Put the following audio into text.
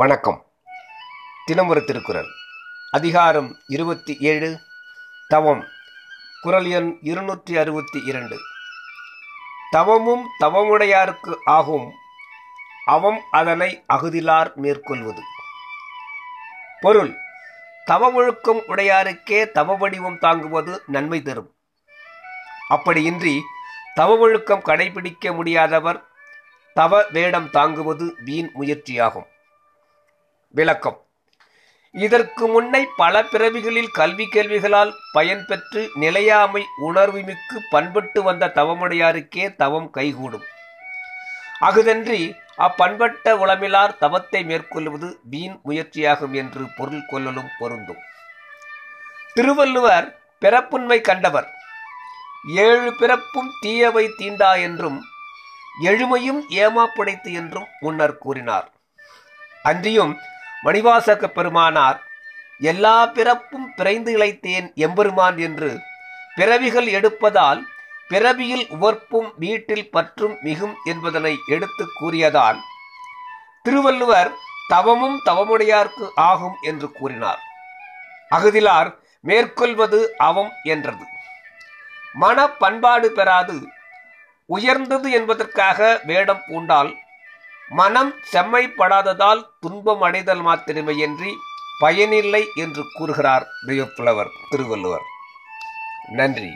வணக்கம். தினமுறை திருக்குறள். அதிகாரம் இருபத்தி ஏழு தவம். குரல் எண் இருநூற்றி அறுபத்தி இரண்டு. தவமும் தவமுடையாருக்கு ஆகும். அவம் அதனை அகுதிலார் மேற்கொள்வது. பொருள் தவமொழுக்கம் உடையாருக்கே தவ வடிவம் தாங்குவது நன்மை தரும். அப்படியின்றி தவமொழுக்கம் கடைபிடிக்க முடியாதவர் தவ வேடம் தாங்குவது வீண் முயற்சியாகும். விளக்கம். இதற்கு முன்னை பல பிறவிகளில் கல்வி கேள்விகளால் பயன்பெற்று நிலையாமை உணர்வுமிக்கு பண்பட்டு வந்த தவமுடையாருக்கே தவம் கைகூடும். அகுதன்றி அப்பண்பட்ட உளமிலார் தவத்தை மேற்கொள்வது வீண் முயற்சியாகும் என்று பொருள் கொள்ளலும் பொருந்தும். திருவள்ளுவர் பிறப்புண்மை கண்டவர். ஏழு பிறப்பும் தீயவை தீண்டா என்றும் எழுமையும் ஏமாப்படைத்து என்றும் முன்னர் கூறினார். அன்றியும் மணிவாசக பெருமானார் எல்லா பிறப்பும் பிறைந்து இழைத்தேன் எம்பெருமான் என்று பிறவிகள் எடுப்பதால் பிறவியில் உவர்ப்பும் வீட்டில் பற்றும் மிகும் என்பதனை எடுத்து கூறியதால் திருவள்ளுவர் தவமும் தவமுடையார்க்கு ஆகும் என்று கூறினார். அகுதிலார் மேற்கொள்வது அவம் என்றது. மன பண்பாடு பெறாது உயர்ந்தது என்பதற்காக வேடம் பூண்டால் மனம் செம்மைப்படாததால் துன்பம் அடைதல் மாத்திரமேயன்றி பயனில்லை என்று கூறுகிறார் தெய்வப்புலவர் திருவள்ளுவர். நன்றி.